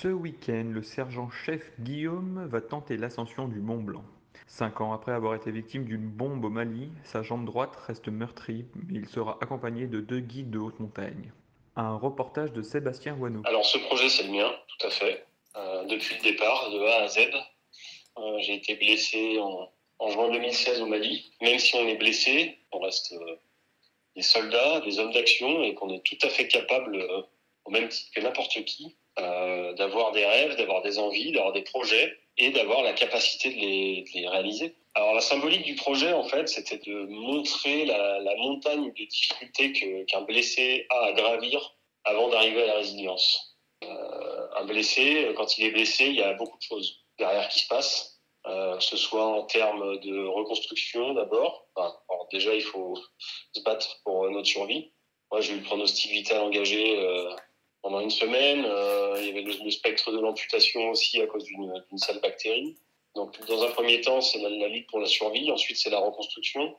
Ce week-end, le sergent-chef Guillaume va tenter l'ascension du Mont Blanc. Cinq ans après avoir été victime d'une bombe au Mali, sa jambe droite reste meurtrie, mais il sera accompagné de deux guides de haute montagne. Un reportage de Sébastien Wano. Alors ce projet c'est le mien, tout à fait. Euh, depuis le départ, de A à Z. Euh, j'ai été blessé en, juin 2016 au Mali. Même si on est blessé, on reste euh, des soldats, des hommes d'action et qu'on est tout à fait capable, au même titre que n'importe qui, euh, d'avoir des rêves, d'avoir des envies, d'avoir des projets et d'avoir la capacité de les, réaliser. Alors la symbolique du projet, en fait, c'était de montrer la, montagne de difficultés qu'un qu blessé a à gravir avant d'arriver à la résilience. Euh, un blessé, quand il est blessé, il y a beaucoup de choses derrière qui se passent, euh, que ce soit en termes de reconstruction d'abord. Enfin, déjà, il faut se battre pour notre survie. Moi, j'ai eu le pronostic vital engagé pendant une semaine. Euh, il y avait le, spectre de l'amputation aussi à cause d'une sale bactérie. Donc, dans un premier temps, c'est la, lutte pour la survie. Ensuite, c'est la reconstruction.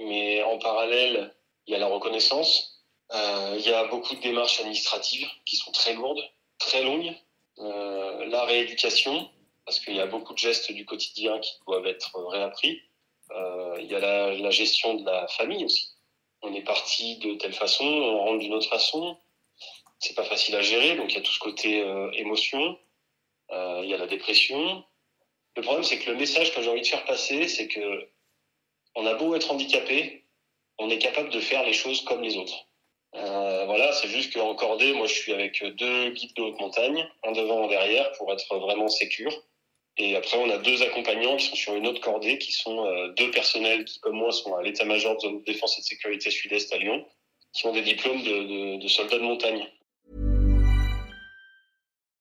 Mais en parallèle, il y a la reconnaissance. Euh, il y a beaucoup de démarches administratives qui sont très lourdes, très longues. Euh, la rééducation, parce qu'il y a beaucoup de gestes du quotidien qui doivent être réappris. Il y a la gestion de la famille aussi. On est parti de telle façon, on rentre d'une autre façon c'est pas facile à gérer, donc il y a tout ce côté euh, émotion, euh, il y a la dépression. Le problème, c'est que le message que j'ai envie de faire passer, c'est que on a beau être handicapé, on est capable de faire les choses comme les autres. Euh, voilà, c'est juste qu'en cordée, moi je suis avec deux guides de haute montagne, un devant, un derrière, pour être vraiment sécure. Et après, on a deux accompagnants qui sont sur une autre cordée, qui sont euh, deux personnels qui, comme moi, sont à l'état-major de zone de défense et de sécurité sud-est à Lyon, qui ont des diplômes de, de, de soldats de montagne.